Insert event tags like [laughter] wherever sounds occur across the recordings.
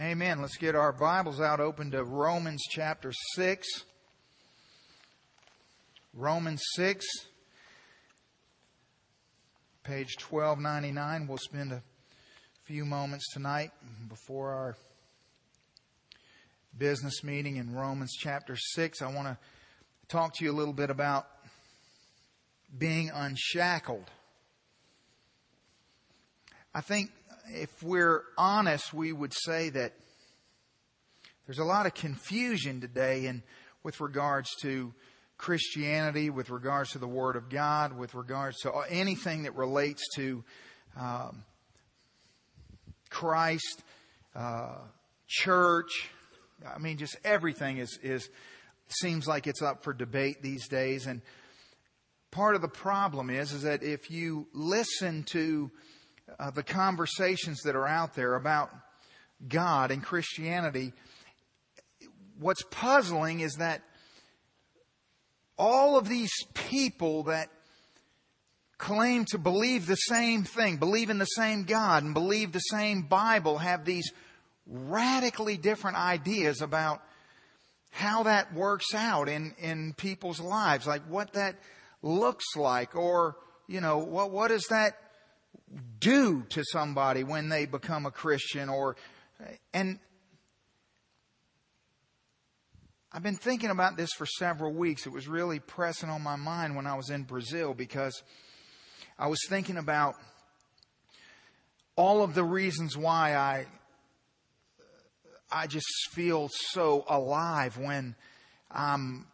Amen. Let's get our Bibles out open to Romans chapter 6. Romans 6, page 1299. We'll spend a few moments tonight before our business meeting in Romans chapter 6. I want to talk to you a little bit about being unshackled. I think if we're honest, we would say that there's a lot of confusion today in, with regards to Christianity, with regards to the Word of God, with regards to anything that relates to um, Christ, uh, church. I mean, just everything is, is seems like it's up for debate these days. And part of the problem is, is that if you listen to uh, the conversations that are out there about God and Christianity, what's puzzling is that all of these people that claim to believe the same thing, believe in the same God, and believe the same Bible have these radically different ideas about how that works out in, in people's lives, like what that looks like, or, you know, what, what does that do to somebody when they become a Christian or, and I've been thinking about this for several weeks. It was really pressing on my mind when I was in Brazil because I was thinking about all of the reasons why I I just feel so alive when I'm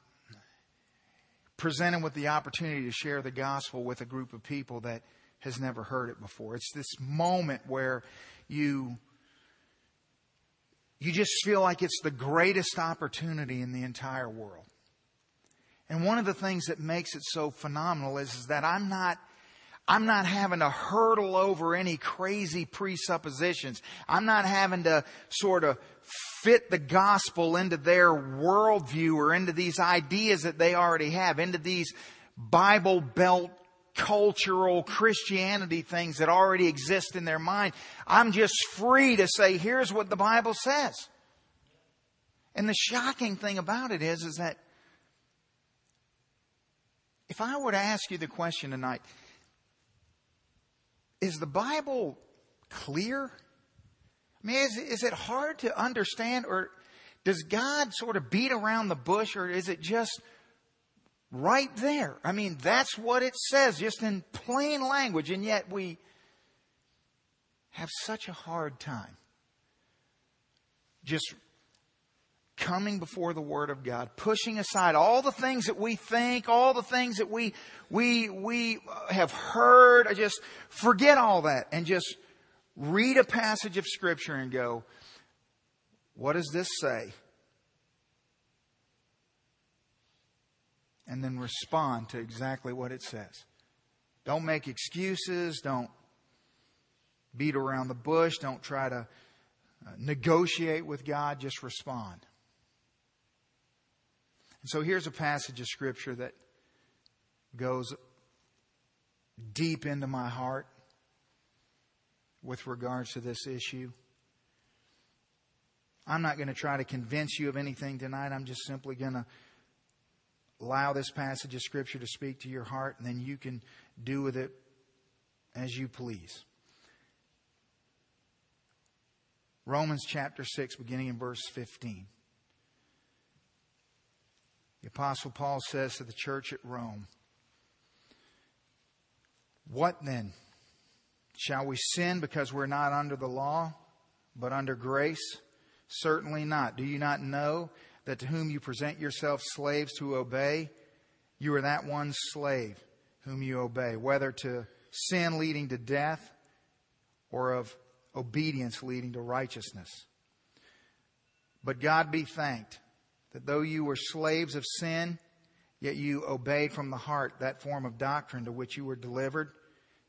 presented with the opportunity to share the gospel with a group of people that has never heard it before. It's this moment where you you just feel like it's the greatest opportunity in the entire world. And one of the things that makes it so phenomenal is, is that I'm not I'm not having to hurdle over any crazy presuppositions. I'm not having to sort of fit the gospel into their worldview or into these ideas that they already have, into these Bible Belt cultural Christianity things that already exist in their mind. I'm just free to say, here's what the Bible says. And the shocking thing about it is, is that if I were to ask you the question tonight, is the Bible clear? I mean, is, is it hard to understand or does God sort of beat around the bush or is it just right there. I mean, that's what it says, just in plain language, and yet we have such a hard time just coming before the Word of God, pushing aside all the things that we think, all the things that we, we, we have heard. I just forget all that and just read a passage of Scripture and go, what does this say? And then respond to exactly what it says. Don't make excuses. Don't beat around the bush. Don't try to uh, negotiate with God. Just respond. And so here's a passage of Scripture that goes deep into my heart with regards to this issue. I'm not going to try to convince you of anything tonight. I'm just simply going to allow this passage of Scripture to speak to your heart, and then you can do with it as you please. Romans chapter 6, beginning in verse 15. The Apostle Paul says to the church at Rome, What then? Shall we sin because we're not under the law, but under grace? Certainly not. Do you not know that to whom you present yourselves slaves to obey, you are that one slave whom you obey, whether to sin leading to death or of obedience leading to righteousness. But God be thanked that though you were slaves of sin, yet you obeyed from the heart that form of doctrine to which you were delivered.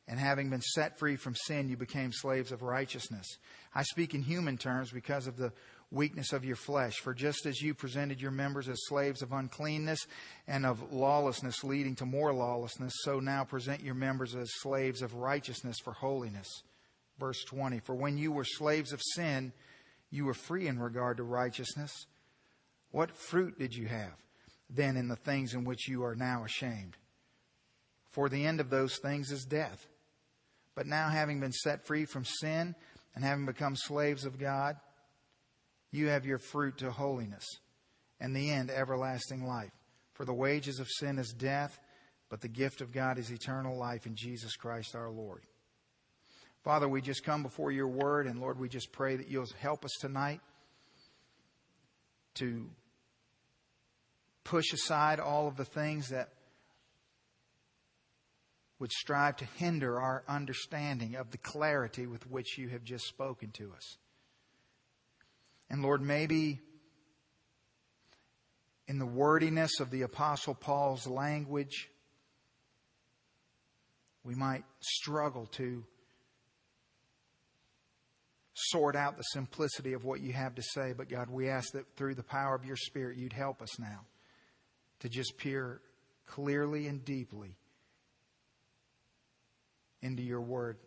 And having been set free from sin, you became slaves of righteousness. I speak in human terms because of the weakness of your flesh. For just as you presented your members as slaves of uncleanness and of lawlessness, leading to more lawlessness, so now present your members as slaves of righteousness for holiness. Verse 20 For when you were slaves of sin, You were free in regard to righteousness. What fruit did you have then in the things in which you are now ashamed? For the end of those things is death. But now, having been set free from sin and having become slaves of God, you have your fruit to holiness, and the end everlasting life. For the wages of sin is death, but the gift of God is eternal life in Jesus Christ our Lord. Father, we just come before your word, and Lord, we just pray that you'll help us tonight to push aside all of the things that would strive to hinder our understanding of the clarity with which you have just spoken to us. And Lord, maybe in the wordiness of the Apostle Paul's language, we might struggle to sort out the simplicity of what you have to say. But God, we ask that through the power of your Spirit, you'd help us now to just peer clearly and deeply into your word.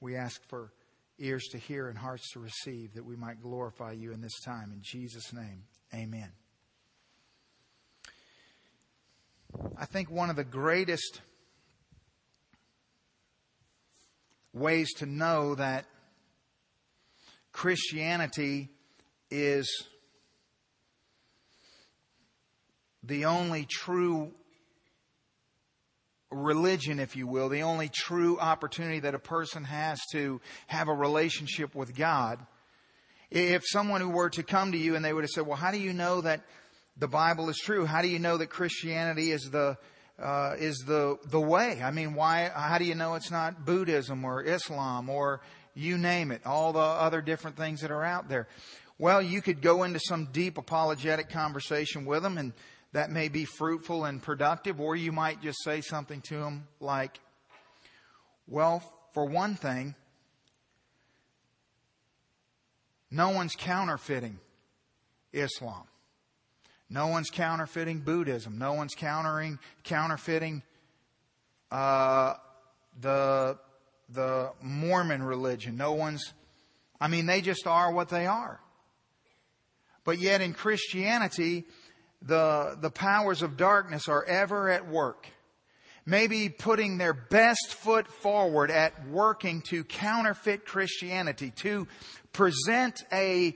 We ask for ears to hear and hearts to receive that we might glorify you in this time. In Jesus' name, amen. I think one of the greatest ways to know that Christianity is the only true religion, if you will, the only true opportunity that a person has to have a relationship with God. If someone who were to come to you and they would have said, well, how do you know that the Bible is true? How do you know that Christianity is the, uh, is the, the way? I mean, why, how do you know it's not Buddhism or Islam or you name it, all the other different things that are out there? Well, you could go into some deep apologetic conversation with them and that may be fruitful and productive, or you might just say something to them like, well, for one thing, no one's counterfeiting Islam. No one's counterfeiting Buddhism. No one's countering, counterfeiting uh, the, the Mormon religion. No one's, I mean, they just are what they are. But yet in Christianity, the, the powers of darkness are ever at work. Maybe putting their best foot forward at working to counterfeit Christianity, to present a,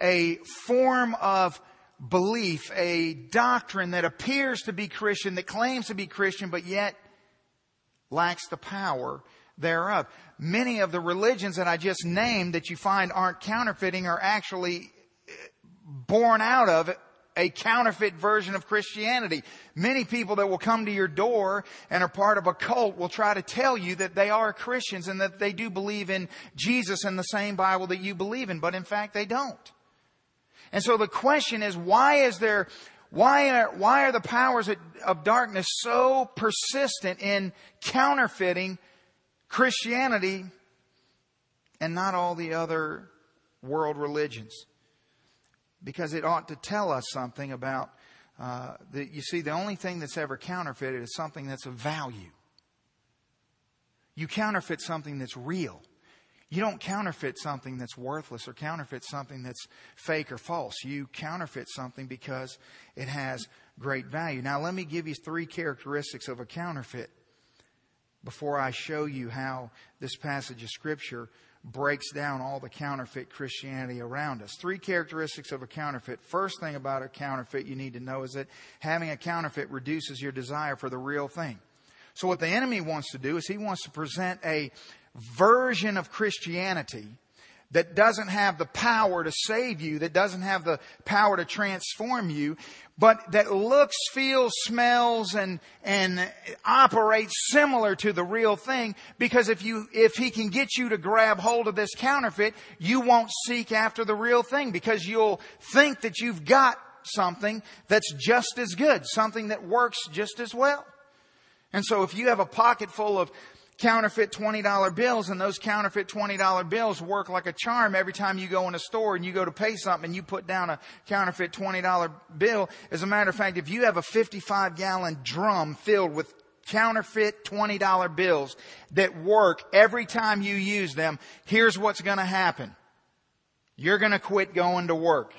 a form of belief, a doctrine that appears to be Christian, that claims to be Christian, but yet lacks the power thereof. Many of the religions that I just named that you find aren't counterfeiting are actually born out of a counterfeit version of Christianity. Many people that will come to your door and are part of a cult will try to tell you that they are Christians and that they do believe in Jesus and the same Bible that you believe in, but in fact they don't. And so the question is, why is there, why are, why are the powers of darkness so persistent in counterfeiting Christianity and not all the other world religions? Because it ought to tell us something about uh, the, you see, the only thing that's ever counterfeited is something that's of value. You counterfeit something that's real. You don't counterfeit something that's worthless or counterfeit something that's fake or false. You counterfeit something because it has great value. Now, let me give you three characteristics of a counterfeit before I show you how this passage of Scripture breaks down all the counterfeit Christianity around us. Three characteristics of a counterfeit. First thing about a counterfeit you need to know is that having a counterfeit reduces your desire for the real thing. So what the enemy wants to do is he wants to present a version of Christianity that doesn't have the power to save you, that doesn't have the power to transform you, but that looks, feels, smells, and, and operates similar to the real thing. Because if you, if he can get you to grab hold of this counterfeit, you won't seek after the real thing because you'll think that you've got something that's just as good, something that works just as well. And so if you have a pocket full of counterfeit $20 bills and those counterfeit $20 bills work like a charm every time you go in a store and you go to pay something and you put down a counterfeit $20 bill. As a matter of fact, if you have a 55 gallon drum filled with counterfeit $20 bills that work every time you use them, here's what's going to happen. you're going to quit going to work.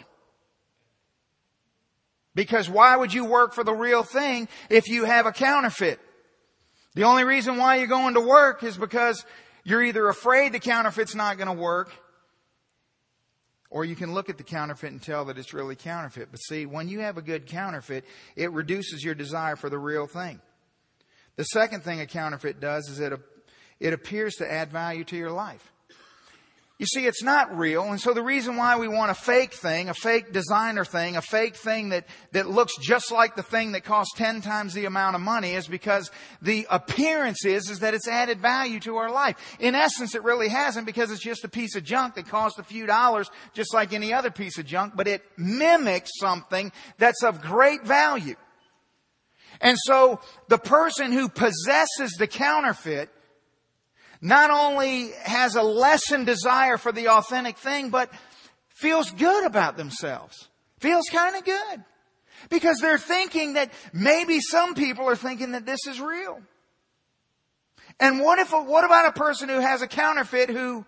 Because why would you work for the real thing if you have a counterfeit? The only reason why you're going to work is because you're either afraid the counterfeit's not going to work, or you can look at the counterfeit and tell that it's really counterfeit. But see, when you have a good counterfeit, it reduces your desire for the real thing. The second thing a counterfeit does is it, it appears to add value to your life. You see, it's not real. And so the reason why we want a fake thing, a fake designer thing, a fake thing that, that looks just like the thing that costs 10 times the amount of money is because the appearance is, is that it's added value to our life. In essence, it really hasn't because it's just a piece of junk that costs a few dollars, just like any other piece of junk, but it mimics something that's of great value. And so the person who possesses the counterfeit not only has a lessened desire for the authentic thing, but feels good about themselves. Feels kind of good. Because they're thinking that maybe some people are thinking that this is real. And what if, what about a person who has a counterfeit who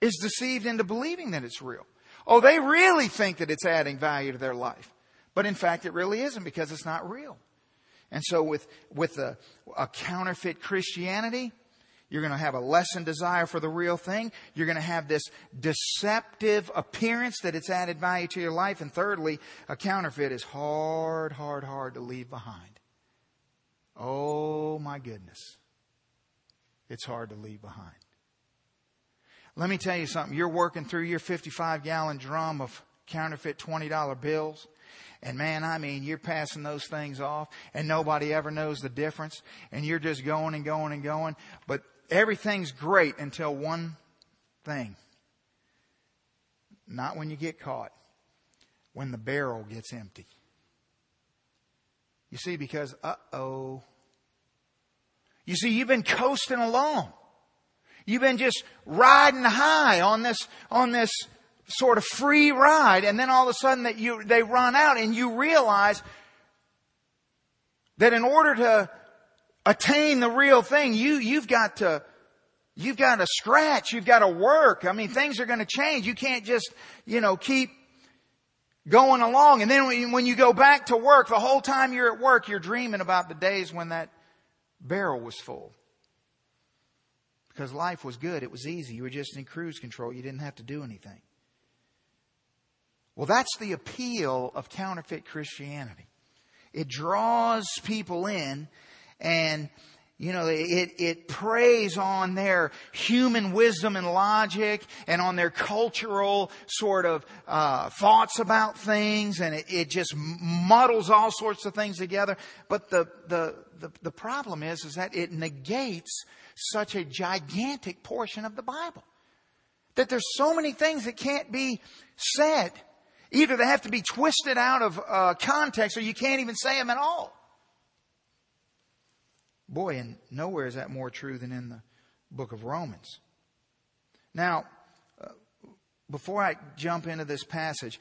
is deceived into believing that it's real? Oh, they really think that it's adding value to their life. But in fact, it really isn't because it's not real. And so with, with a, a counterfeit Christianity, you're going to have a lessened desire for the real thing. You're going to have this deceptive appearance that it's added value to your life. And thirdly, a counterfeit is hard, hard, hard to leave behind. Oh my goodness. It's hard to leave behind. Let me tell you something. You're working through your 55 gallon drum of counterfeit $20 bills. And man, I mean, you're passing those things off and nobody ever knows the difference. And you're just going and going and going. But everything's great until one thing. Not when you get caught, when the barrel gets empty. You see, because, uh oh. You see, you've been coasting along. You've been just riding high on this, on this sort of free ride, and then all of a sudden that you, they run out and you realize that in order to attain the real thing, you, you've got to, you've got to scratch, you've got to work. I mean, things are going to change. You can't just, you know, keep going along. And then when you go back to work, the whole time you're at work, you're dreaming about the days when that barrel was full. Because life was good. It was easy. You were just in cruise control. You didn't have to do anything. Well, that's the appeal of counterfeit Christianity. It draws people in and you know, it, it preys on their human wisdom and logic and on their cultural sort of uh, thoughts about things, and it, it just muddles all sorts of things together. But the, the, the, the problem is, is that it negates such a gigantic portion of the Bible. That there's so many things that can't be said. Either they have to be twisted out of uh, context or you can't even say them at all. Boy, and nowhere is that more true than in the book of Romans. Now, uh, before I jump into this passage,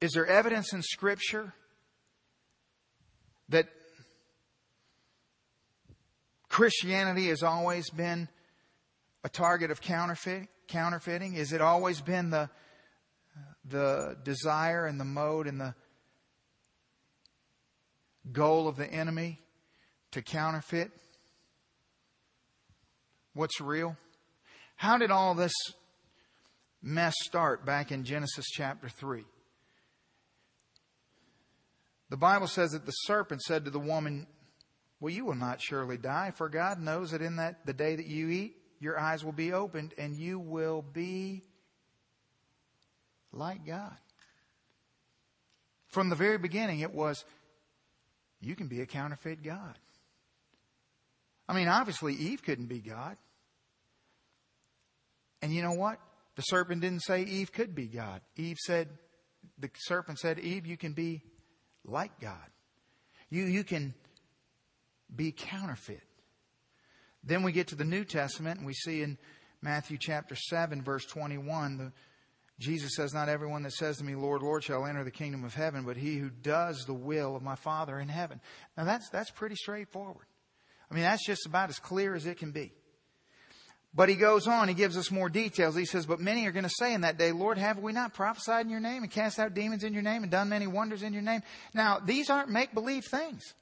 is there evidence in Scripture that Christianity has always been a target of counterfeit, counterfeiting? Has it always been the, the desire and the mode and the goal of the enemy to counterfeit what's real? How did all this mess start back in Genesis chapter 3? The Bible says that the serpent said to the woman, Well, you will not surely die, for God knows that in that the day that you eat, your eyes will be opened and you will be like God. From the very beginning, it was you can be a counterfeit God. I mean, obviously, Eve couldn't be God. And you know what? The serpent didn't say Eve could be God. Eve said, the serpent said, Eve, you can be like God. You, you can be counterfeit. Then we get to the New Testament and we see in Matthew chapter 7, verse 21, the Jesus says, Not everyone that says to me, Lord, Lord, shall enter the kingdom of heaven, but he who does the will of my Father in heaven. Now that's, that's pretty straightforward. I mean, that's just about as clear as it can be. But he goes on, he gives us more details. He says, But many are going to say in that day, Lord, have we not prophesied in your name and cast out demons in your name and done many wonders in your name? Now, these aren't make believe things.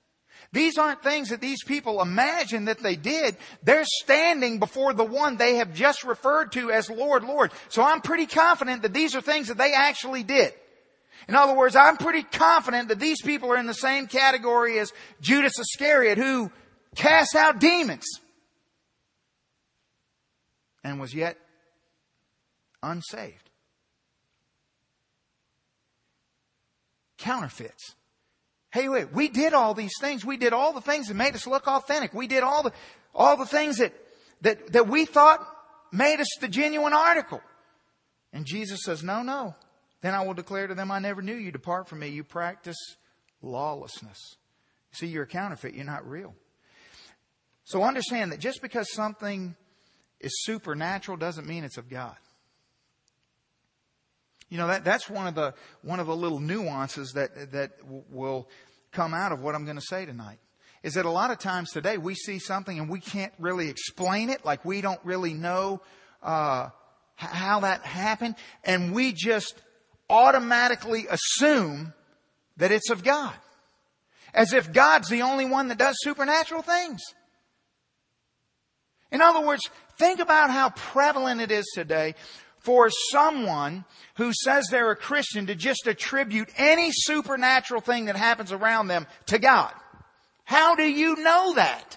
These aren't things that these people imagine that they did. They're standing before the one they have just referred to as Lord, Lord. So I'm pretty confident that these are things that they actually did. In other words, I'm pretty confident that these people are in the same category as Judas Iscariot who cast out demons and was yet unsaved. Counterfeits. Hey, wait, we did all these things. We did all the things that made us look authentic. We did all the, all the things that, that, that we thought made us the genuine article. And Jesus says, no, no. Then I will declare to them, I never knew you. Depart from me. You practice lawlessness. See, you're a counterfeit. You're not real. So understand that just because something is supernatural doesn't mean it's of God. You know, that, that's one of the, one of the little nuances that, that will come out of what I'm going to say tonight. Is that a lot of times today we see something and we can't really explain it, like we don't really know, uh, how that happened, and we just automatically assume that it's of God. As if God's the only one that does supernatural things. In other words, think about how prevalent it is today for someone who says they're a Christian to just attribute any supernatural thing that happens around them to God. How do you know that?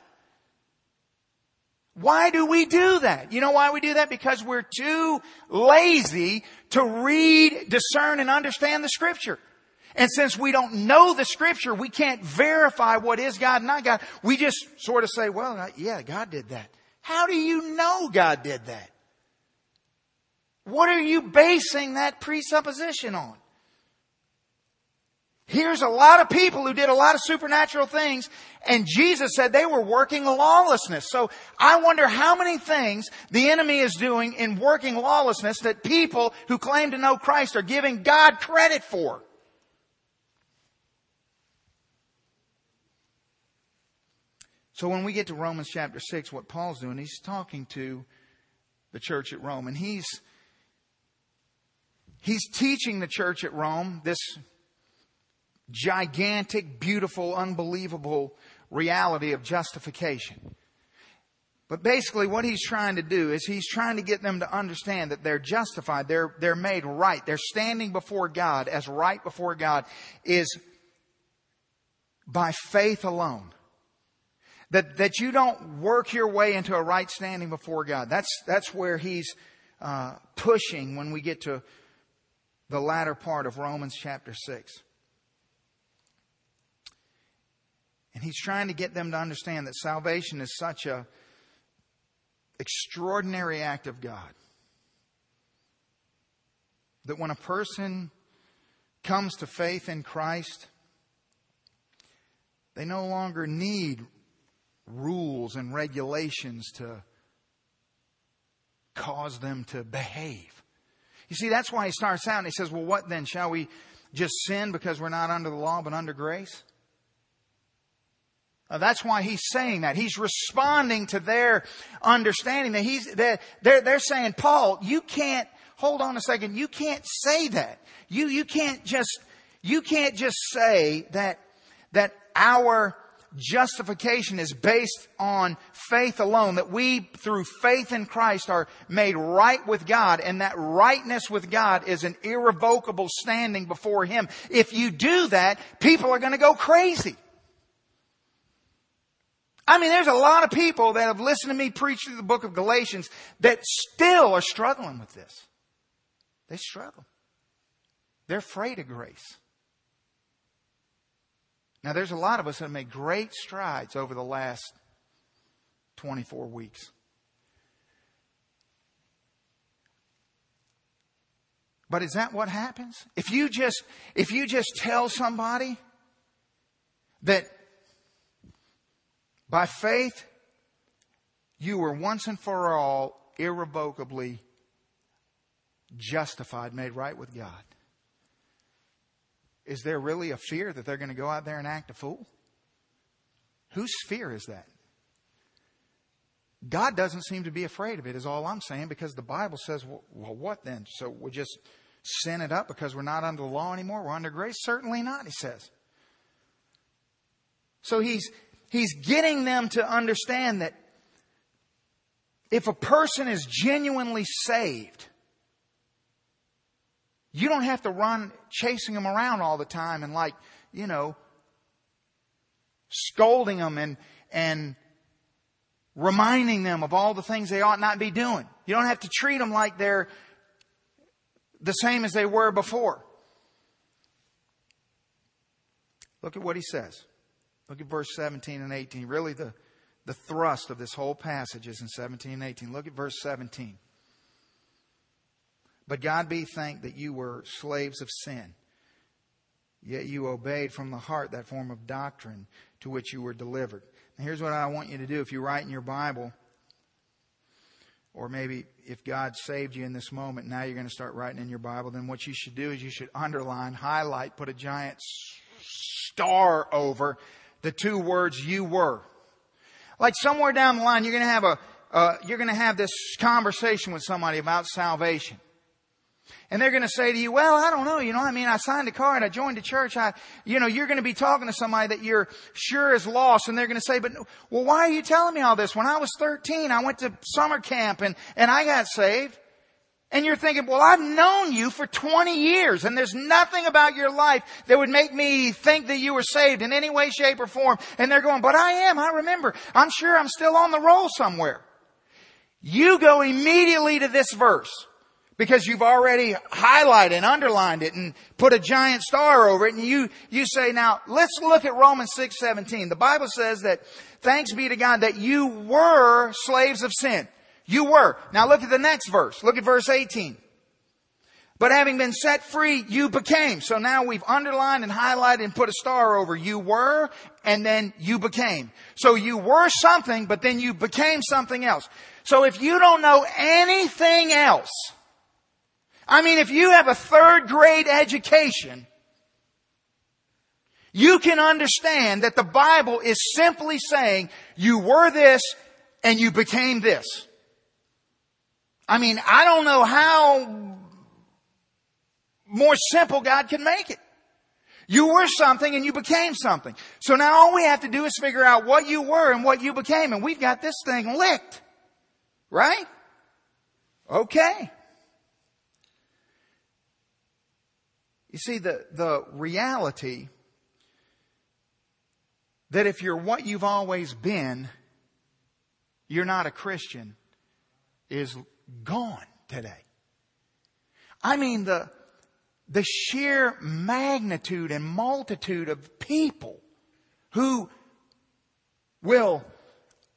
Why do we do that? You know why we do that? Because we're too lazy to read, discern, and understand the scripture. And since we don't know the scripture, we can't verify what is God and not God. We just sort of say, well, uh, yeah, God did that. How do you know God did that? What are you basing that presupposition on? Here's a lot of people who did a lot of supernatural things, and Jesus said they were working lawlessness. So I wonder how many things the enemy is doing in working lawlessness that people who claim to know Christ are giving God credit for. So when we get to Romans chapter 6, what Paul's doing, he's talking to the church at Rome, and he's he's teaching the church at Rome this gigantic, beautiful, unbelievable reality of justification. But basically what he's trying to do is he's trying to get them to understand that they're justified, they're, they're made right, they're standing before God as right before God is by faith alone. That, that you don't work your way into a right standing before God. That's, that's where he's uh, pushing when we get to the latter part of Romans chapter 6. And he's trying to get them to understand that salvation is such a extraordinary act of God. That when a person comes to faith in Christ, they no longer need rules and regulations to cause them to behave. You see, that's why he starts out and he says, Well, what then? Shall we just sin because we're not under the law but under grace? Uh, that's why he's saying that. He's responding to their understanding that he's, they're, they're, they're saying, Paul, you can't, hold on a second, you can't say that. You, you can't just, you can't just say that, that our justification is based on faith alone, that we, through faith in Christ, are made right with God, and that rightness with God is an irrevocable standing before Him. If you do that, people are going to go crazy. I mean, there's a lot of people that have listened to me preach through the book of Galatians that still are struggling with this. They struggle. They're afraid of grace. Now, there's a lot of us that have made great strides over the last 24 weeks. But is that what happens? If you just, if you just tell somebody that by faith you were once and for all irrevocably justified, made right with God. Is there really a fear that they're going to go out there and act a fool? Whose fear is that? God doesn't seem to be afraid of it, is all I'm saying, because the Bible says, well, well, what then? So we just sin it up because we're not under the law anymore? We're under grace? Certainly not, he says. So he's, he's getting them to understand that if a person is genuinely saved, you don't have to run chasing them around all the time and like, you know, scolding them and, and reminding them of all the things they ought not be doing. You don't have to treat them like they're the same as they were before. Look at what he says. Look at verse 17 and 18. Really, the, the thrust of this whole passage is in 17 and 18. Look at verse 17. But God be thanked that you were slaves of sin, yet you obeyed from the heart that form of doctrine to which you were delivered. And here's what I want you to do. If you write in your Bible, or maybe if God saved you in this moment, now you're going to start writing in your Bible, then what you should do is you should underline, highlight, put a giant star over the two words you were. Like somewhere down the line, you're going to have a, uh, you're going to have this conversation with somebody about salvation. And they're going to say to you, well, I don't know, you know, I mean, I signed a card, I joined a church, I, you know, you're going to be talking to somebody that you're sure is lost, and they're going to say, but, well, why are you telling me all this? When I was 13, I went to summer camp and, and I got saved. And you're thinking, well, I've known you for 20 years and there's nothing about your life that would make me think that you were saved in any way, shape, or form. And they're going, but I am, I remember. I'm sure I'm still on the roll somewhere. You go immediately to this verse because you've already highlighted and underlined it and put a giant star over it and you, you say, now let's look at Romans 6, 17. The Bible says that thanks be to God that you were slaves of sin. You were. Now look at the next verse. Look at verse 18. But having been set free, you became. So now we've underlined and highlighted and put a star over. You were and then you became. So you were something, but then you became something else. So if you don't know anything else, I mean, if you have a third grade education, you can understand that the Bible is simply saying you were this and you became this. I mean, I don't know how more simple God can make it. You were something and you became something. So now all we have to do is figure out what you were and what you became and we've got this thing licked. Right? Okay. You see, the, the reality that if you're what you've always been, you're not a Christian is gone today. I mean, the, the sheer magnitude and multitude of people who will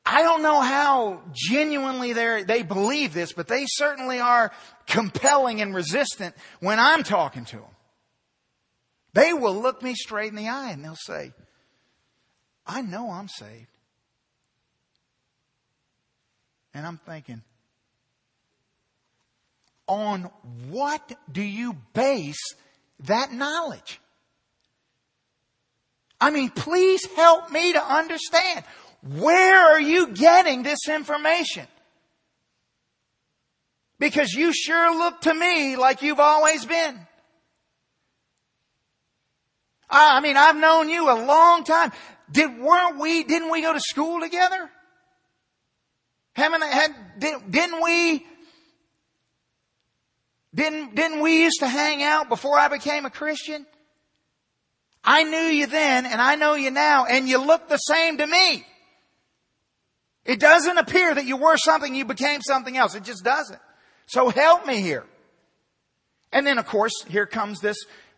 I don't know how genuinely they they believe this, but they certainly are compelling and resistant when I'm talking to them. They will look me straight in the eye and they'll say, I know I'm saved. And I'm thinking, on what do you base that knowledge? I mean, please help me to understand. Where are you getting this information? Because you sure look to me like you've always been. I mean, I've known you a long time. Did, weren't we, didn't we go to school together? Haven't, had, did, didn't we, didn't, didn't we used to hang out before I became a Christian? I knew you then and I know you now and you look the same to me. It doesn't appear that you were something, you became something else. It just doesn't. So help me here. And then of course, here comes this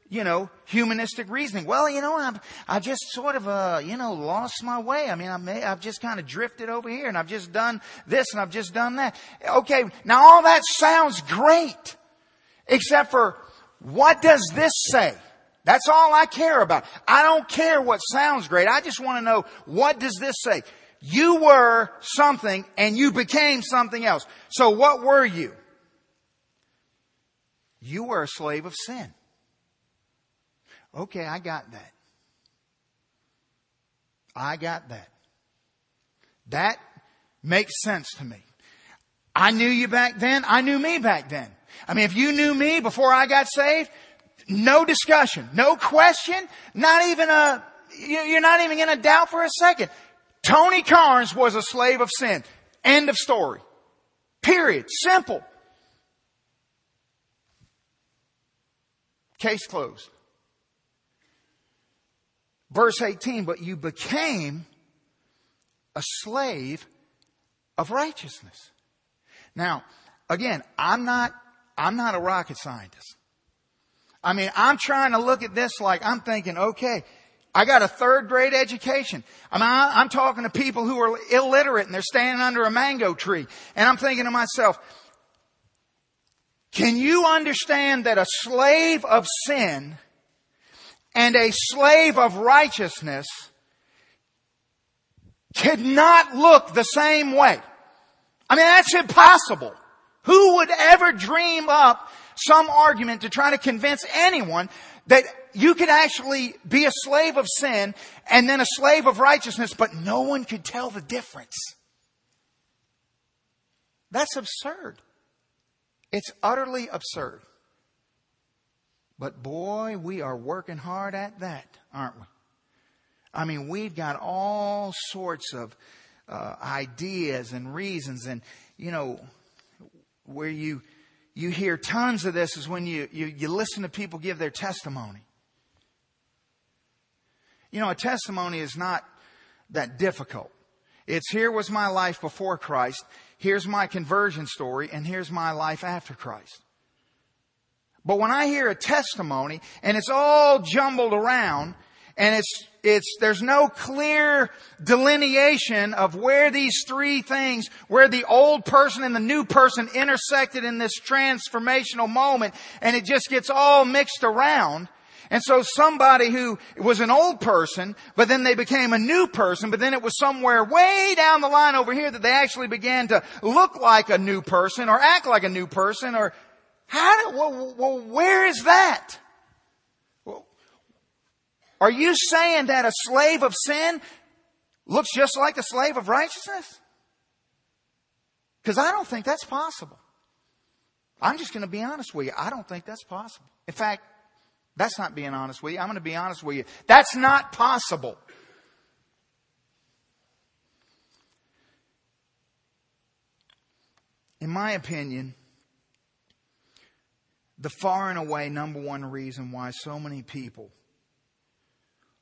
you know, humanistic reasoning. Well, you know, I've, I just sort of, uh, you know, lost my way. I mean, I may, I've just kind of drifted over here and I've just done this and I've just done that. Okay. Now all that sounds great. Except for what does this say? That's all I care about. I don't care what sounds great. I just want to know what does this say? You were something and you became something else. So what were you? You were a slave of sin. Okay, I got that. I got that. That makes sense to me. I knew you back then. I knew me back then. I mean, if you knew me before I got saved, no discussion, no question, not even a, you're not even going to doubt for a second. Tony Carnes was a slave of sin. End of story. Period. Simple. Case closed. Verse 18, but you became a slave of righteousness. Now, again, I'm not, I'm not a rocket scientist. I mean, I'm trying to look at this like I'm thinking, okay, I got a third grade education. I mean, I'm talking to people who are illiterate and they're standing under a mango tree. And I'm thinking to myself, can you understand that a slave of sin and a slave of righteousness could not look the same way? I mean, that's impossible. Who would ever dream up some argument to try to convince anyone that you could actually be a slave of sin and then a slave of righteousness, but no one could tell the difference. That's absurd. It's utterly absurd. But boy, we are working hard at that, aren't we? I mean, we've got all sorts of uh, ideas and reasons, and you know, where you you hear tons of this is when you, you, you listen to people give their testimony. You know, a testimony is not that difficult. It's here was my life before Christ, here's my conversion story, and here's my life after Christ. But when I hear a testimony and it's all jumbled around and it's, it's, there's no clear delineation of where these three things, where the old person and the new person intersected in this transformational moment and it just gets all mixed around. And so somebody who was an old person, but then they became a new person, but then it was somewhere way down the line over here that they actually began to look like a new person or act like a new person or how do, well, well where is that? Are you saying that a slave of sin looks just like a slave of righteousness? Because I don't think that's possible. I'm just going to be honest with you. I don't think that's possible. In fact, that's not being honest with you. I'm going to be honest with you. That's not possible. In my opinion, the far and away number one reason why so many people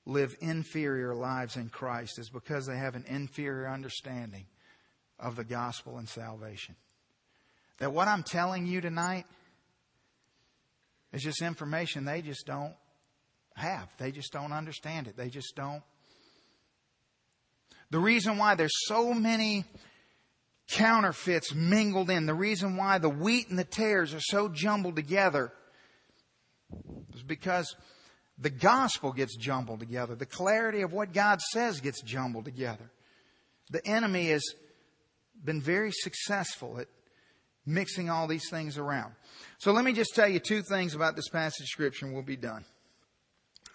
live inferior lives in Christ is because they have an inferior understanding of the gospel and salvation. That what I'm telling you tonight is just information they just don't have. They just don't understand it. They just don't. The reason why there's so many counterfeits mingled in, the reason why the wheat and the tares are so jumbled together is because the gospel gets jumbled together. The clarity of what God says gets jumbled together. The enemy has been very successful at mixing all these things around. So let me just tell you two things about this passage of scripture and we'll be done.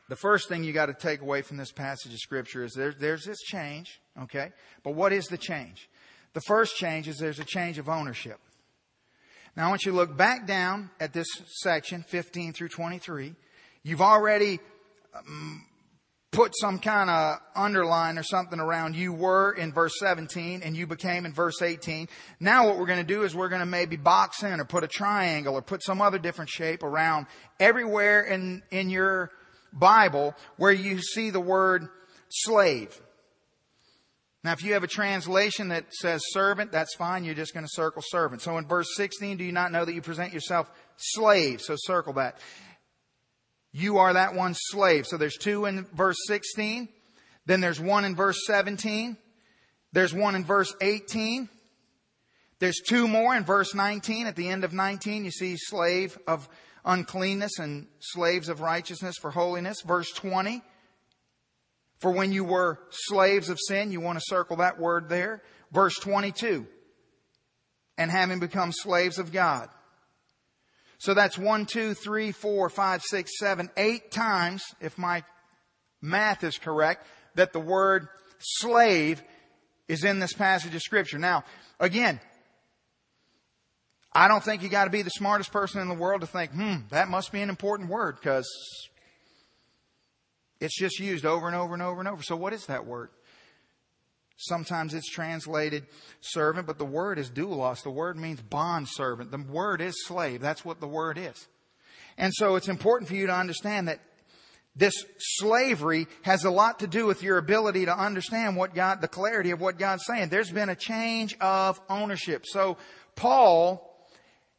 The first thing you got to take away from this passage of scripture is there, there's this change, okay? But what is the change? The first change is there's a change of ownership. Now I want you to look back down at this section, 15 through 23. You've already um, put some kind of underline or something around you were in verse 17 and you became in verse 18. Now what we're going to do is we're going to maybe box in or put a triangle or put some other different shape around everywhere in, in your Bible where you see the word slave. Now, if you have a translation that says servant, that's fine. You're just going to circle servant. So in verse 16, do you not know that you present yourself slave? So circle that. You are that one slave. So there's two in verse 16. Then there's one in verse 17. There's one in verse 18. There's two more in verse 19. At the end of 19, you see slave of uncleanness and slaves of righteousness for holiness. Verse 20. For when you were slaves of sin, you want to circle that word there. Verse 22. And having become slaves of God. So that's one, two, three, four, five, six, seven, eight times, if my math is correct, that the word slave is in this passage of scripture. Now, again, I don't think you got to be the smartest person in the world to think, hmm, that must be an important word because it's just used over and over and over and over. So what is that word? Sometimes it's translated servant, but the word is doulos. The word means bond servant. The word is slave. That's what the word is. And so it's important for you to understand that this slavery has a lot to do with your ability to understand what God, the clarity of what God's saying. There's been a change of ownership. So Paul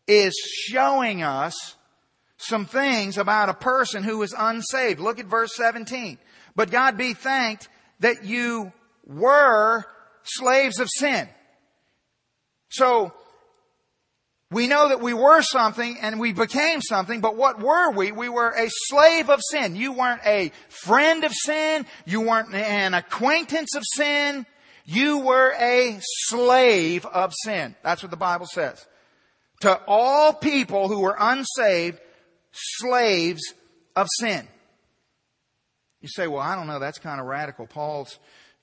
is showing us some things about a person who is unsaved. Look at verse 17. But God be thanked that you were slaves of sin. So, we know that we were something and we became something, but what were we? We were a slave of sin. You weren't a friend of sin. You weren't an acquaintance of sin. You were a slave of sin. That's what the Bible says. To all people who were unsaved, slaves of sin. You say, well, I don't know, that's kind of radical. Paul's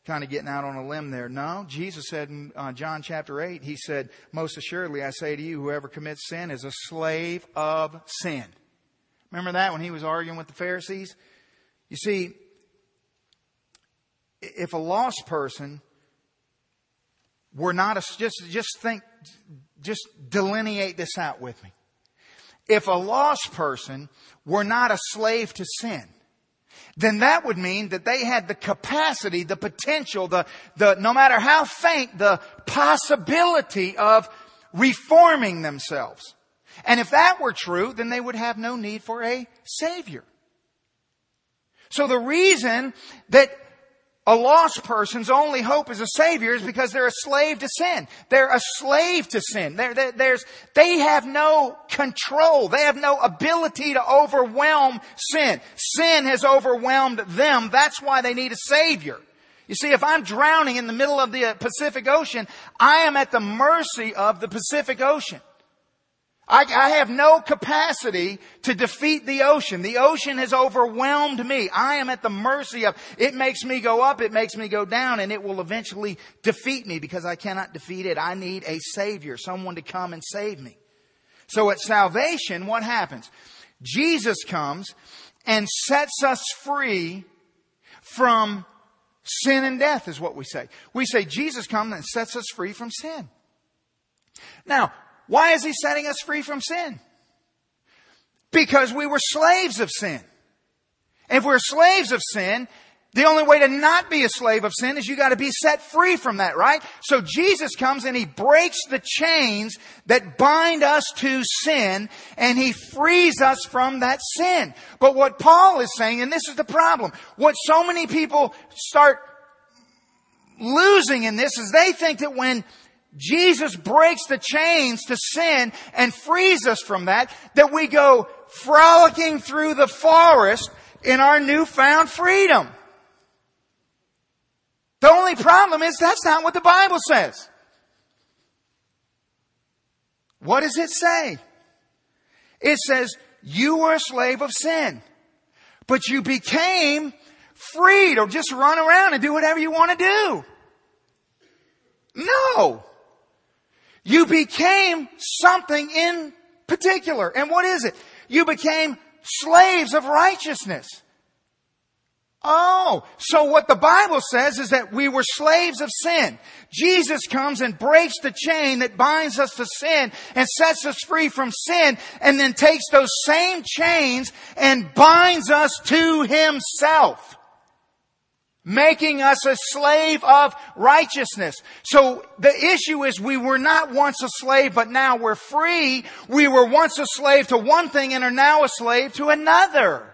kind of getting out on a limb there. No, Jesus said in uh, John chapter 8, He said, Most assuredly I say to you, whoever commits sin is a slave of sin. Remember that when he was arguing with the Pharisees? You see, if a lost person were not a, just, just think, just delineate this out with me. If a lost person were not a slave to sin, then that would mean that they had the capacity, the potential, the, the, no matter how faint, the possibility of reforming themselves. And if that were true, then they would have no need for a savior. So the reason that a lost person's only hope as a savior is because they're a slave to sin. They're a slave to sin. They're, they're, they have no control. They have no ability to overwhelm sin. Sin has overwhelmed them. That's why they need a savior. You see, if I'm drowning in the middle of the uh, Pacific Ocean, I am at the mercy of the Pacific Ocean. I, I, have no capacity to defeat the ocean. The ocean has overwhelmed me. I am at the mercy of, it makes me go up, it makes me go down, and it will eventually defeat me because I cannot defeat it. I need a savior, someone to come and save me. So at salvation, what happens? Jesus comes and sets us free from sin and death is what we say. We say Jesus comes and sets us free from sin. Now, why is he setting us free from sin? Because we were slaves of sin. And if we're slaves of sin, the only way to not be a slave of sin is you got to be set free from that, right? So Jesus comes and he breaks the chains that bind us to sin and he frees us from that sin. But what Paul is saying, and this is the problem, what so many people start losing in this is they think that when Jesus breaks the chains to sin and frees us from that, that we go frolicking through the forest in our newfound freedom. The only problem is that's not what the Bible says. What does it say? It says, you were a slave of sin, but you became free to just run around and do whatever you want to do. No. You became something in particular. And what is it? You became slaves of righteousness. Oh, so what the Bible says is that we were slaves of sin. Jesus comes and breaks the chain that binds us to sin and sets us free from sin and then takes those same chains and binds us to himself making us a slave of righteousness. So the issue is we were not once a slave, but now we're free. We were once a slave to one thing and are now a slave to another.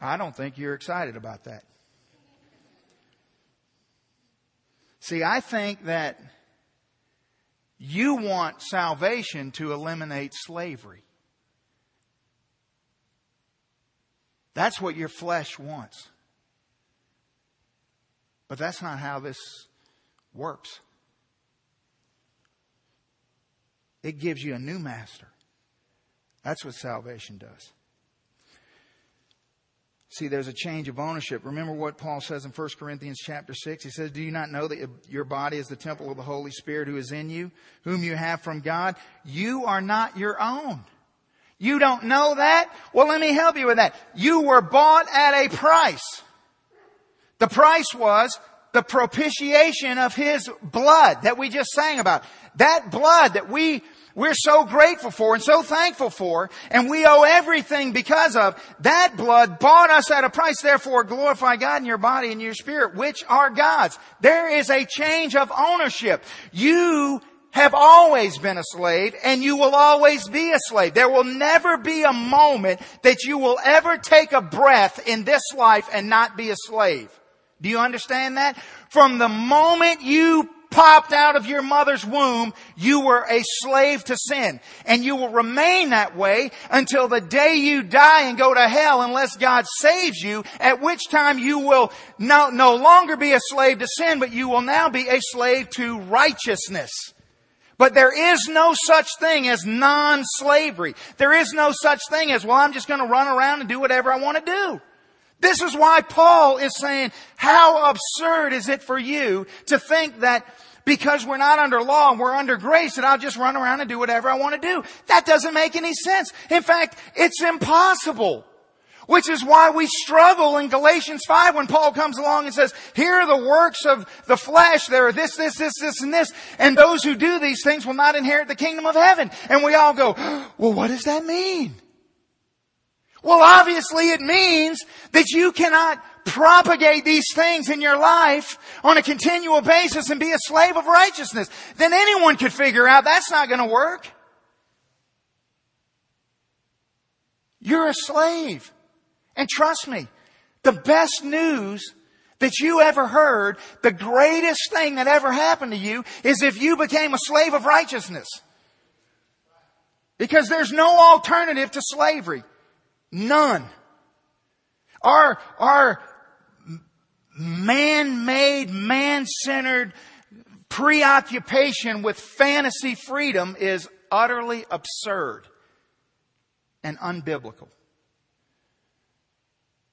I don't think you're excited about that. See, I think that you want salvation to eliminate slavery. That's what your flesh wants. But that's not how this works. It gives you a new master. That's what salvation does. See, there's a change of ownership. Remember what Paul says in 1 Corinthians chapter 6? He says, Do you not know that your body is the temple of the Holy Spirit who is in you, whom you have from God? You are not your own. You don't know that? Well, let me help you with that. You were bought at a price. The price was the propitiation of His blood that we just sang about. That blood that we we're so grateful for and so thankful for, and we owe everything because of that blood bought us at a price. Therefore, glorify God in your body and your spirit, which are God's. There is a change of ownership. You have always been a slave and you will always be a slave. There will never be a moment that you will ever take a breath in this life and not be a slave. Do you understand that? From the moment you popped out of your mother's womb, you were a slave to sin. And you will remain that way until the day you die and go to hell unless God saves you, at which time you will no, no longer be a slave to sin, but you will now be a slave to righteousness. But there is no such thing as non-slavery. There is no such thing as, well, I'm just going to run around and do whatever I want to do. This is why Paul is saying, how absurd is it for you to think that because we're not under law and we're under grace that I'll just run around and do whatever I want to do. That doesn't make any sense. In fact, it's impossible. Which is why we struggle in Galatians 5 when Paul comes along and says, here are the works of the flesh. There are this, this, this, this, and this. And those who do these things will not inherit the kingdom of heaven. And we all go, [gasps] well, what does that mean? Well, obviously it means that you cannot propagate these things in your life on a continual basis and be a slave of righteousness. Then anyone could figure out that's not going to work. You're a slave. And trust me, the best news that you ever heard, the greatest thing that ever happened to you is if you became a slave of righteousness. Because there's no alternative to slavery. None. Our, our man-made, man-centered preoccupation with fantasy freedom is utterly absurd and unbiblical.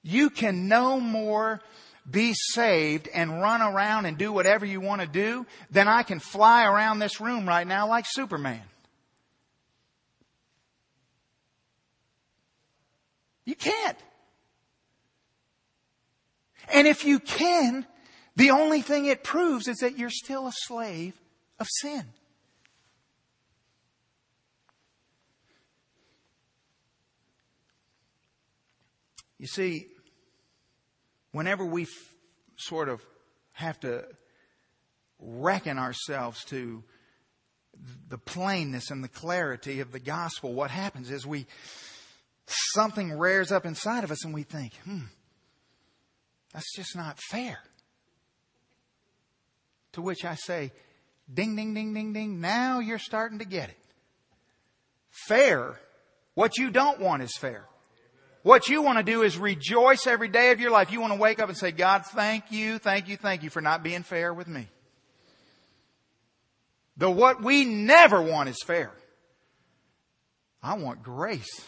You can no more be saved and run around and do whatever you want to do than I can fly around this room right now like Superman. You can't. And if you can, the only thing it proves is that you're still a slave of sin. You see, whenever we f- sort of have to reckon ourselves to the plainness and the clarity of the gospel, what happens is we something rears up inside of us and we think, hmm, that's just not fair. To which I say, ding, ding, ding, ding, ding, now you're starting to get it. Fair, what you don't want is fair. What you want to do is rejoice every day of your life. You want to wake up and say, God, thank you, thank you, thank you for not being fair with me. The what we never want is fair. I want grace.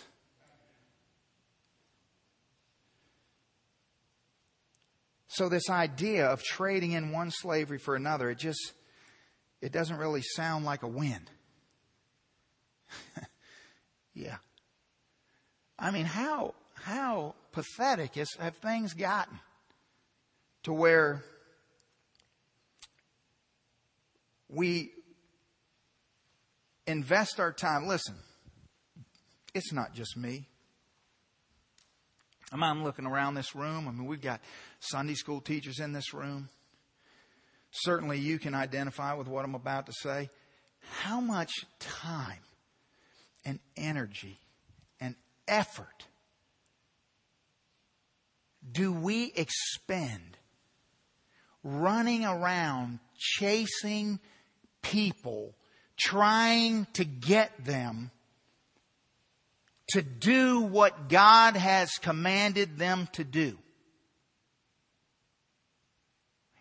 So this idea of trading in one slavery for another, it just, it doesn't really sound like a win. [laughs] yeah. I mean, how, how pathetic is, have things gotten to where we invest our time? Listen, it's not just me. I'm looking around this room. I mean, we've got Sunday school teachers in this room. Certainly, you can identify with what I'm about to say. How much time and energy and effort do we expend running around chasing people, trying to get them to do what God has commanded them to do.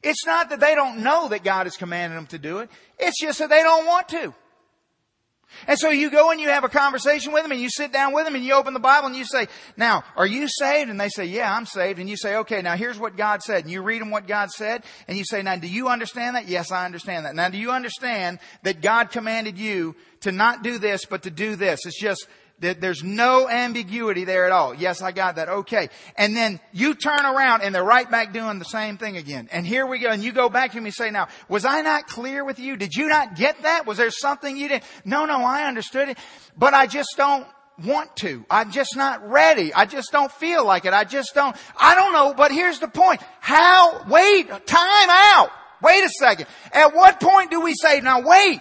It's not that they don't know that God has commanded them to do it. It's just that they don't want to. And so you go and you have a conversation with them and you sit down with them and you open the Bible and you say, now, are you saved? And they say, yeah, I'm saved. And you say, okay, now here's what God said. And you read them what God said and you say, now do you understand that? Yes, I understand that. Now do you understand that God commanded you to not do this, but to do this? It's just, there's no ambiguity there at all. Yes, I got that. Okay. And then you turn around and they're right back doing the same thing again. And here we go. And you go back to me and say, now, was I not clear with you? Did you not get that? Was there something you didn't? No, no, I understood it, but I just don't want to. I'm just not ready. I just don't feel like it. I just don't, I don't know, but here's the point. How, wait, time out. Wait a second. At what point do we say, now wait,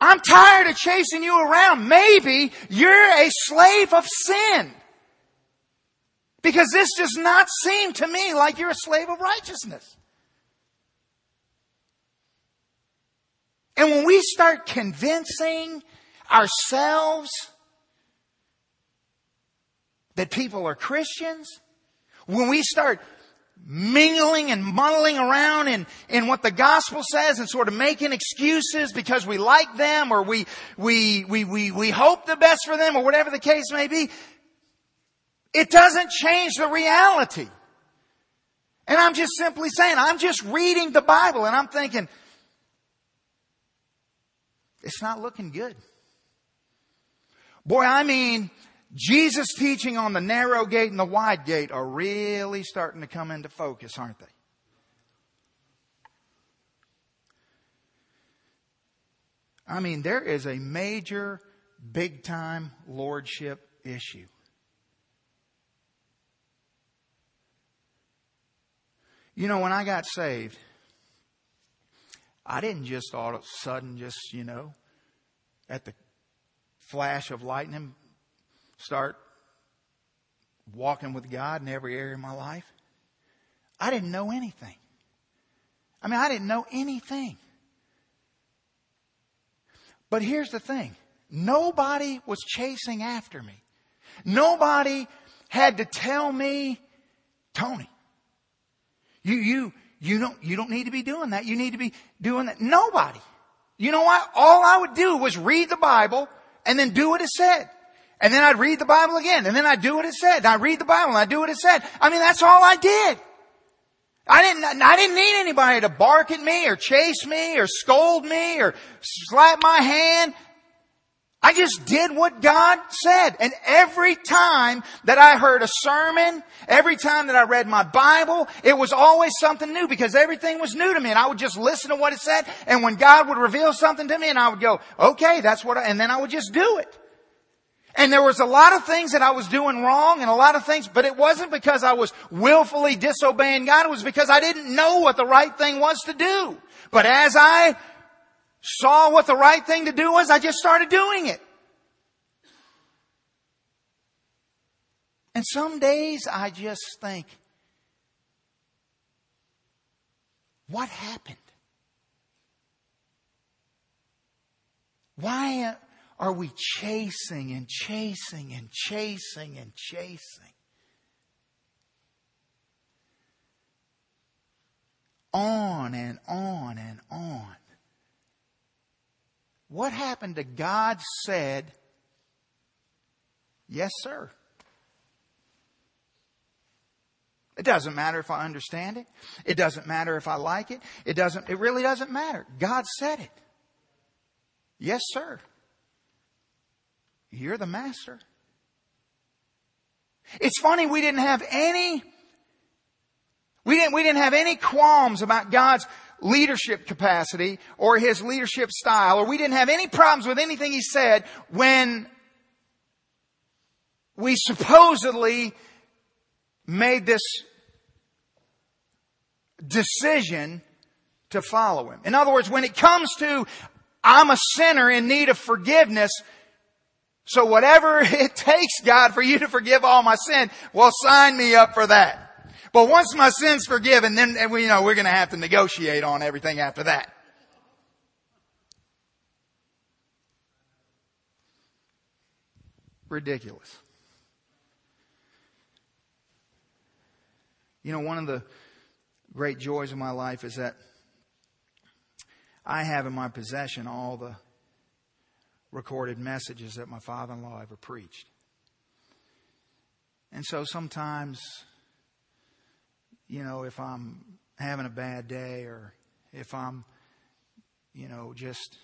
I'm tired of chasing you around. Maybe you're a slave of sin. Because this does not seem to me like you're a slave of righteousness. And when we start convincing ourselves that people are Christians, when we start mingling and muddling around in, in what the gospel says and sort of making excuses because we like them or we, we, we, we, we hope the best for them or whatever the case may be, it doesn't change the reality. And I'm just simply saying, I'm just reading the Bible and I'm thinking, it's not looking good. Boy, I mean, Jesus' teaching on the narrow gate and the wide gate are really starting to come into focus, aren't they? I mean, there is a major, big time lordship issue. You know, when I got saved, I didn't just all of a sudden just, you know, at the flash of lightning, start walking with God in every area of my life. I didn't know anything. I mean, I didn't know anything. But here's the thing. Nobody was chasing after me. Nobody had to tell me, Tony, you, you, you don't, you don't need to be doing that. You need to be doing that. Nobody. You know what? All I would do was read the Bible and then do what it said. And then I'd read the Bible again. And then I'd do what it said. I'd read the Bible and I'd do what it said. I mean, that's all I did. I didn't, I didn't need anybody to bark at me or chase me or scold me or slap my hand. I just did what God said. And every time that I heard a sermon, every time that I read my Bible, it was always something new because everything was new to me. And I would just listen to what it said. And when God would reveal something to me and I would go, okay, that's what I, and then I would just do it. And there was a lot of things that I was doing wrong and a lot of things, but it wasn't because I was willfully disobeying God. It was because I didn't know what the right thing was to do. But as I saw what the right thing to do was, I just started doing it. And some days I just think, what happened? Why, are we chasing and chasing and chasing and chasing? On and on and on. What happened to God said, Yes, sir. It doesn't matter if I understand it. It doesn't matter if I like it. It doesn't, it really doesn't matter. God said it. Yes, sir. You're the master. It's funny we didn't have any we didn't, we didn't have any qualms about God's leadership capacity or his leadership style, or we didn't have any problems with anything he said when we supposedly made this decision to follow him. In other words, when it comes to I'm a sinner in need of forgiveness, so whatever [laughs] it takes, God, for you to forgive all my sin, well, sign me up for that. But once my sin's forgiven, then we you know we're going to have to negotiate on everything after that. Ridiculous. You know, one of the great joys of my life is that I have in my possession all the recorded messages that my father in law ever preached. And so sometimes, you know, if I'm having a bad day or if I'm, you know, just,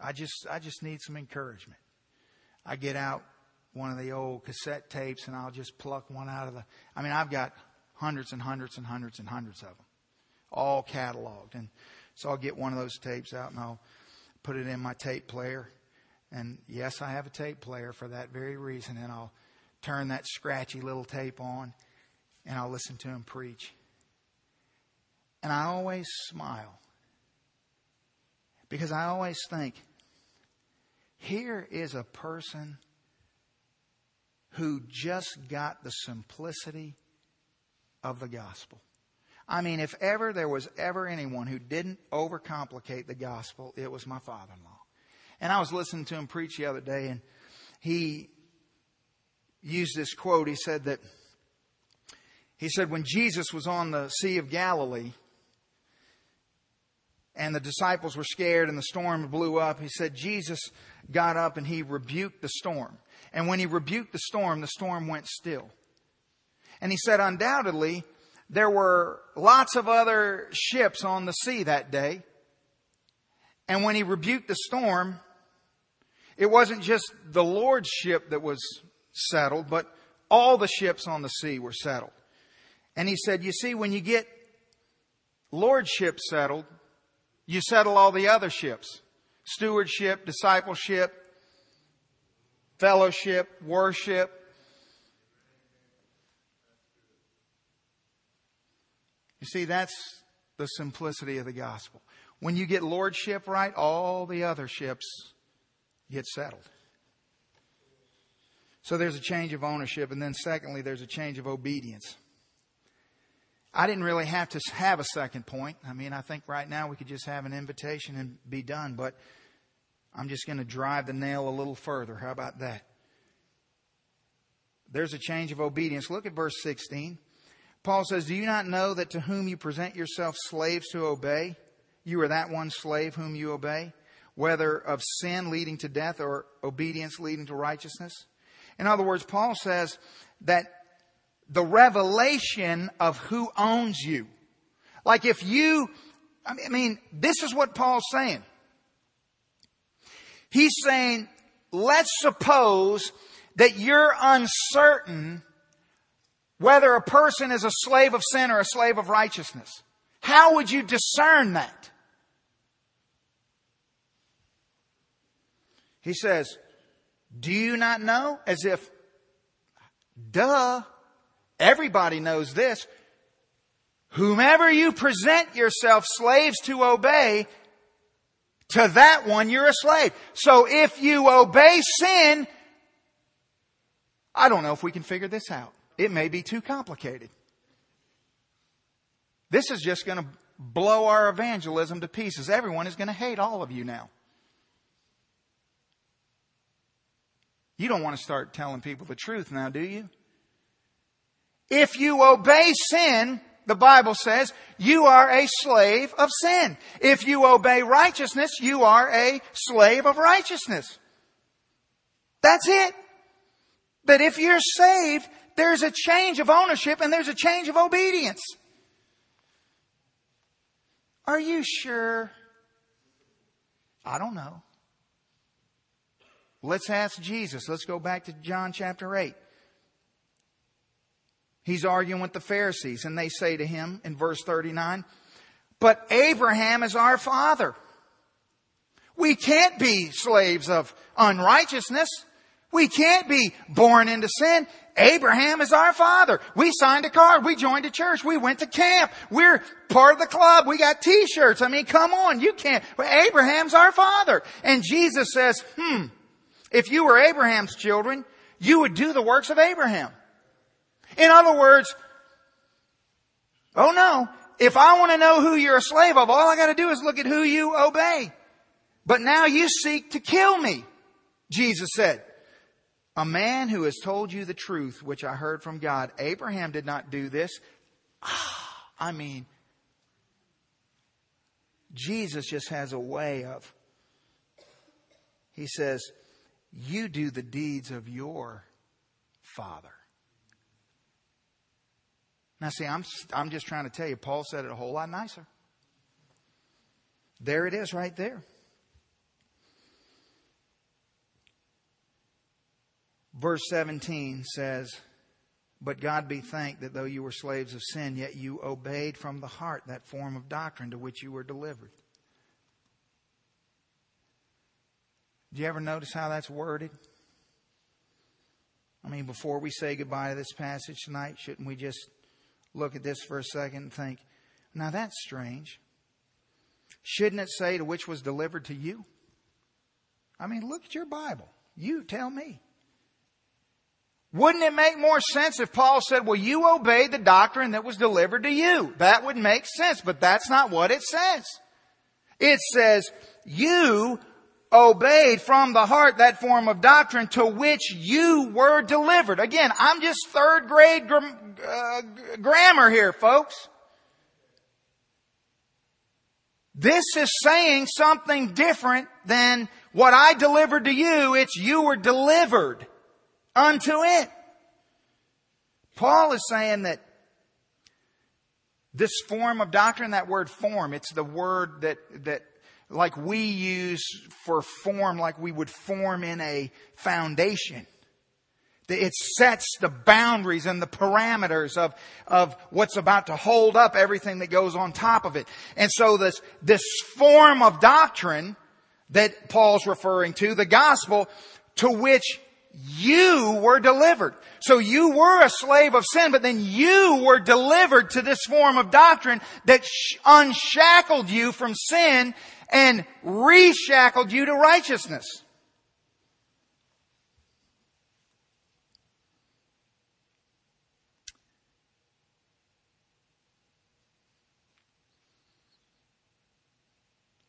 I just, I just need some encouragement. I get out one of the old cassette tapes and I'll just pluck one out of the, I mean, I've got hundreds and hundreds and hundreds and hundreds of them, all cataloged. And so I'll get one of those tapes out and I'll put it in my tape player. And yes, I have a tape player for that very reason. And I'll turn that scratchy little tape on and I'll listen to him preach. And I always smile because I always think, here is a person who just got the simplicity of the gospel. I mean, if ever there was ever anyone who didn't overcomplicate the gospel, it was my father in law. And I was listening to him preach the other day, and he used this quote. He said that, he said, when Jesus was on the Sea of Galilee, and the disciples were scared and the storm blew up, he said Jesus got up and he rebuked the storm. And when he rebuked the storm, the storm went still. And he said, undoubtedly, there were lots of other ships on the sea that day. And when he rebuked the storm, it wasn't just the Lord's ship that was settled, but all the ships on the sea were settled. And he said, You see, when you get lordship settled, you settle all the other ships stewardship, discipleship, fellowship, worship. You see, that's the simplicity of the gospel. When you get lordship right, all the other ships get settled. So there's a change of ownership, and then secondly, there's a change of obedience. I didn't really have to have a second point. I mean, I think right now we could just have an invitation and be done, but I'm just going to drive the nail a little further. How about that? There's a change of obedience. Look at verse 16. Paul says, Do you not know that to whom you present yourself slaves to obey, you are that one slave whom you obey, whether of sin leading to death or obedience leading to righteousness? In other words, Paul says that the revelation of who owns you. Like if you, I mean, this is what Paul's saying. He's saying, let's suppose that you're uncertain whether a person is a slave of sin or a slave of righteousness. How would you discern that? He says, Do you not know? As if, duh. Everybody knows this. Whomever you present yourself slaves to obey, to that one you're a slave. So if you obey sin, I don't know if we can figure this out. It may be too complicated. This is just going to blow our evangelism to pieces. Everyone is going to hate all of you now. You don't want to start telling people the truth now, do you? If you obey sin, the Bible says, you are a slave of sin. If you obey righteousness, you are a slave of righteousness. That's it. But if you're saved, there's a change of ownership and there's a change of obedience. Are you sure? I don't know. Let's ask Jesus. Let's go back to John chapter 8. He's arguing with the Pharisees, and they say to him in verse 39, But Abraham is our father. We can't be slaves of unrighteousness. We can't be born into sin. Abraham is our father. We signed a card. We joined a church. We went to camp. We're part of the club. We got t-shirts. I mean, come on. You can't. Abraham's our father. And Jesus says, hmm, if you were Abraham's children, you would do the works of Abraham. In other words, oh no, if I want to know who you're a slave of, all I got to do is look at who you obey. But now you seek to kill me, Jesus said. A man who has told you the truth, which I heard from God. Abraham did not do this. Ah, I mean, Jesus just has a way of, he says, you do the deeds of your father. Now, see, I'm, I'm just trying to tell you, Paul said it a whole lot nicer. There it is right there. Verse 17 says, But God be thanked that though you were slaves of sin, yet you obeyed from the heart that form of doctrine to which you were delivered. Do you ever notice how that's worded? I mean, before we say goodbye to this passage tonight, shouldn't we just look at this for a second and think, now that's strange. Shouldn't it say to which was delivered to you? I mean, look at your Bible. You tell me. Wouldn't it make more sense if Paul said, well, you obeyed the doctrine that was delivered to you? That would make sense, but that's not what it says. It says, you obeyed from the heart that form of doctrine to which you were delivered. Again, I'm just third grade gr- uh, grammar here, folks. This is saying something different than what I delivered to you. It's you were delivered unto it. Paul is saying that this form of doctrine, that word form, it's the word that, that like we use for form, like we would form in a foundation. It sets the boundaries and the parameters of, of what's about to hold up everything that goes on top of it. And so this, this form of doctrine that Paul's referring to, the gospel, to which you were delivered. So you were a slave of sin, but then you were delivered to this form of doctrine that unshackled you from sin and reshackled you to righteousness.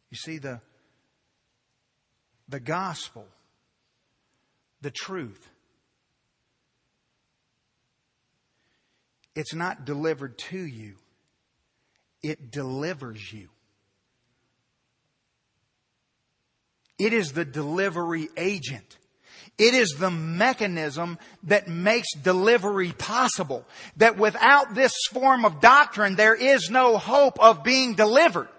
You see, the, the gospel, the truth, it's not delivered to you, it delivers you. It is the delivery agent. It is the mechanism that makes delivery possible. That without this form of doctrine, there is no hope of being delivered.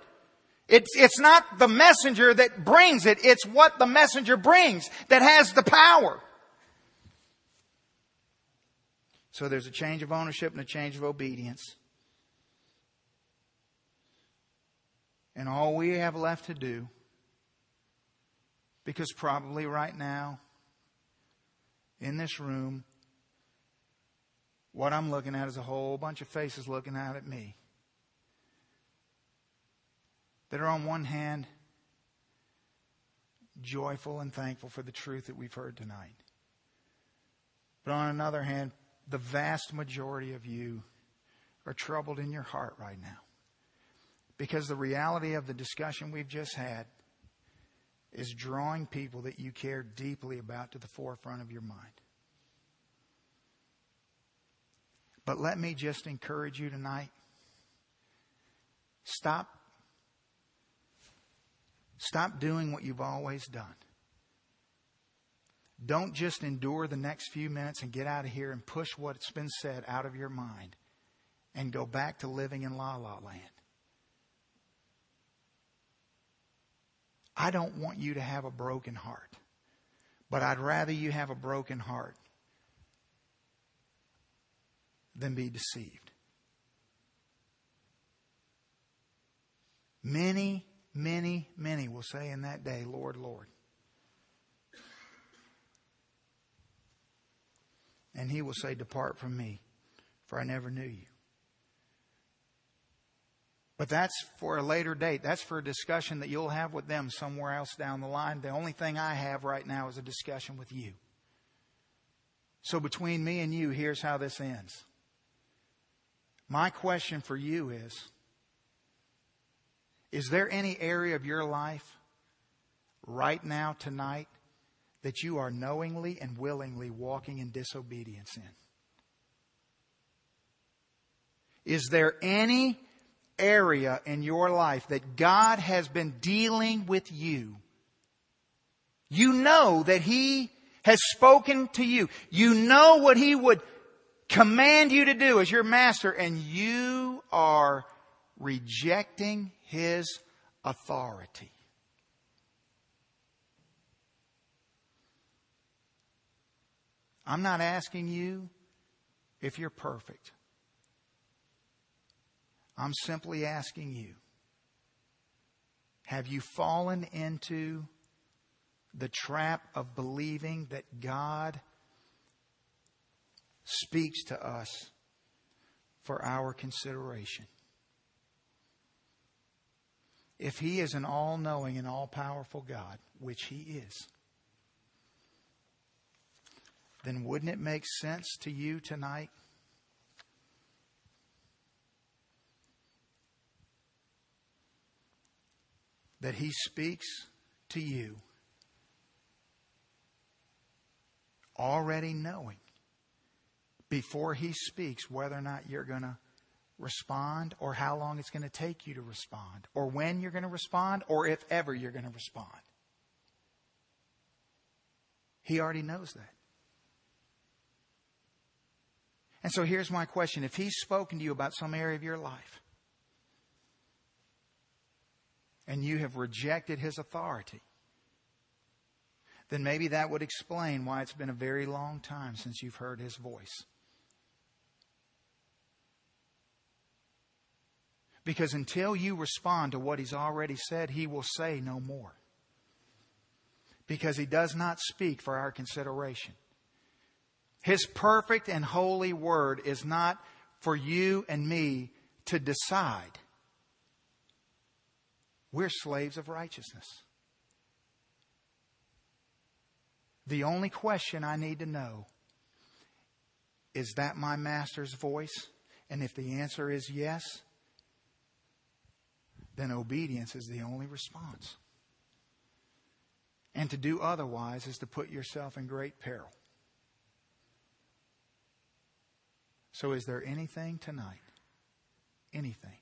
It's, it's not the messenger that brings it, it's what the messenger brings that has the power. So there's a change of ownership and a change of obedience. And all we have left to do because probably right now, in this room, what I'm looking at is a whole bunch of faces looking out at me that are, on one hand, joyful and thankful for the truth that we've heard tonight. But on another hand, the vast majority of you are troubled in your heart right now. Because the reality of the discussion we've just had is drawing people that you care deeply about to the forefront of your mind. But let me just encourage you tonight. Stop. Stop doing what you've always done. Don't just endure the next few minutes and get out of here and push what's been said out of your mind and go back to living in la la land. I don't want you to have a broken heart, but I'd rather you have a broken heart than be deceived. Many, many, many will say in that day, Lord, Lord. And he will say, Depart from me, for I never knew you. But that's for a later date. That's for a discussion that you'll have with them somewhere else down the line. The only thing I have right now is a discussion with you. So between me and you, here's how this ends. My question for you is Is there any area of your life right now, tonight, that you are knowingly and willingly walking in disobedience in? Is there any area in your life that God has been dealing with you You know that He has spoken to you. You know what He would command you to do as your master, and you are rejecting His authority. I'm not asking you if you're perfect. I'm simply asking you have you fallen into the trap of believing that God speaks to us for our consideration? If He is an all knowing and all powerful God, which He is, then wouldn't it make sense to you tonight? That he speaks to you already knowing before he speaks whether or not you're going to respond or how long it's going to take you to respond or when you're going to respond or if ever you're going to respond. He already knows that. And so here's my question. If he's spoken to you about some area of your life and you have rejected his authority, then maybe that would explain why it's been a very long time since you've heard his voice. Because until you respond to what he's already said, he will say no more. Because he does not speak for our consideration. His perfect and holy word is not for you and me to decide. We're slaves of righteousness. The only question I need to know is that my master's voice? And if the answer is yes, then obedience is the only response. And to do otherwise is to put yourself in great peril. So, is there anything tonight, anything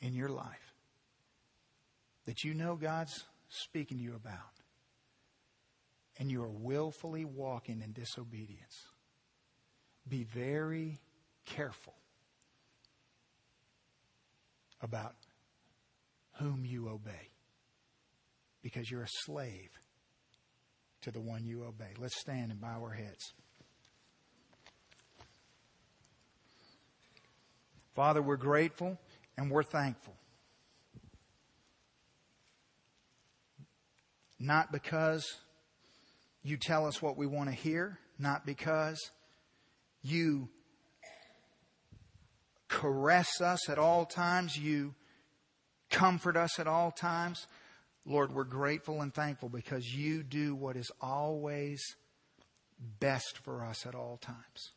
in your life that you know God's speaking to you about and you are willfully walking in disobedience? Be very careful about whom you obey because you're a slave to the one you obey. Let's stand and bow our heads. Father, we're grateful and we're thankful. Not because you tell us what we want to hear, not because you caress us at all times, you comfort us at all times. Lord, we're grateful and thankful because you do what is always best for us at all times.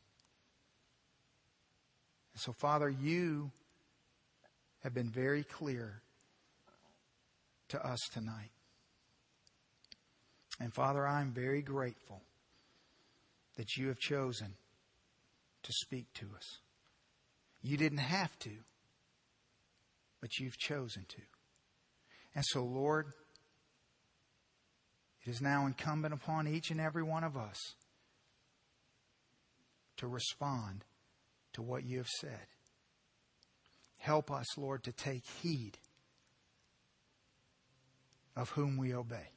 And so, Father, you have been very clear to us tonight. And Father, I'm very grateful that you have chosen to speak to us. You didn't have to, but you've chosen to. And so, Lord, it is now incumbent upon each and every one of us to respond to what you have said. Help us, Lord, to take heed of whom we obey.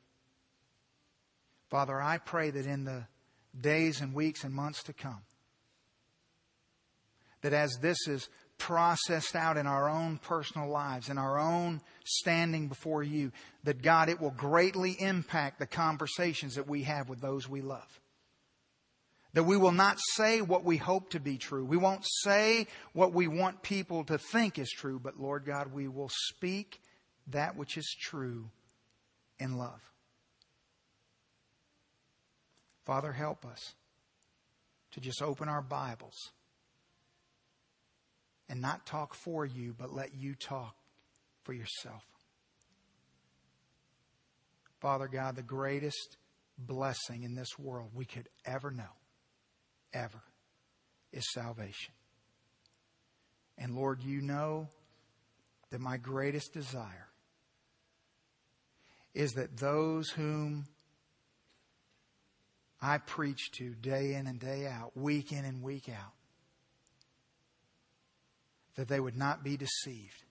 Father, I pray that in the days and weeks and months to come, that as this is processed out in our own personal lives, in our own standing before you, that God, it will greatly impact the conversations that we have with those we love. That we will not say what we hope to be true. We won't say what we want people to think is true, but Lord God, we will speak that which is true in love. Father, help us to just open our Bibles and not talk for you, but let you talk for yourself. Father God, the greatest blessing in this world we could ever know ever is salvation. And Lord, you know that my greatest desire is that those whom I preach to day in and day out, week in and week out, that they would not be deceived.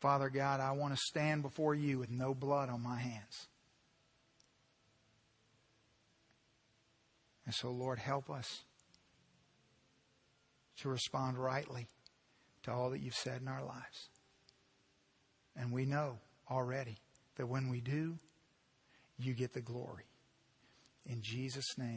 Father God, I want to stand before you with no blood on my hands. And so, Lord, help us to respond rightly to all that you've said in our lives. And we know already that when we do, you get the glory. In Jesus' name.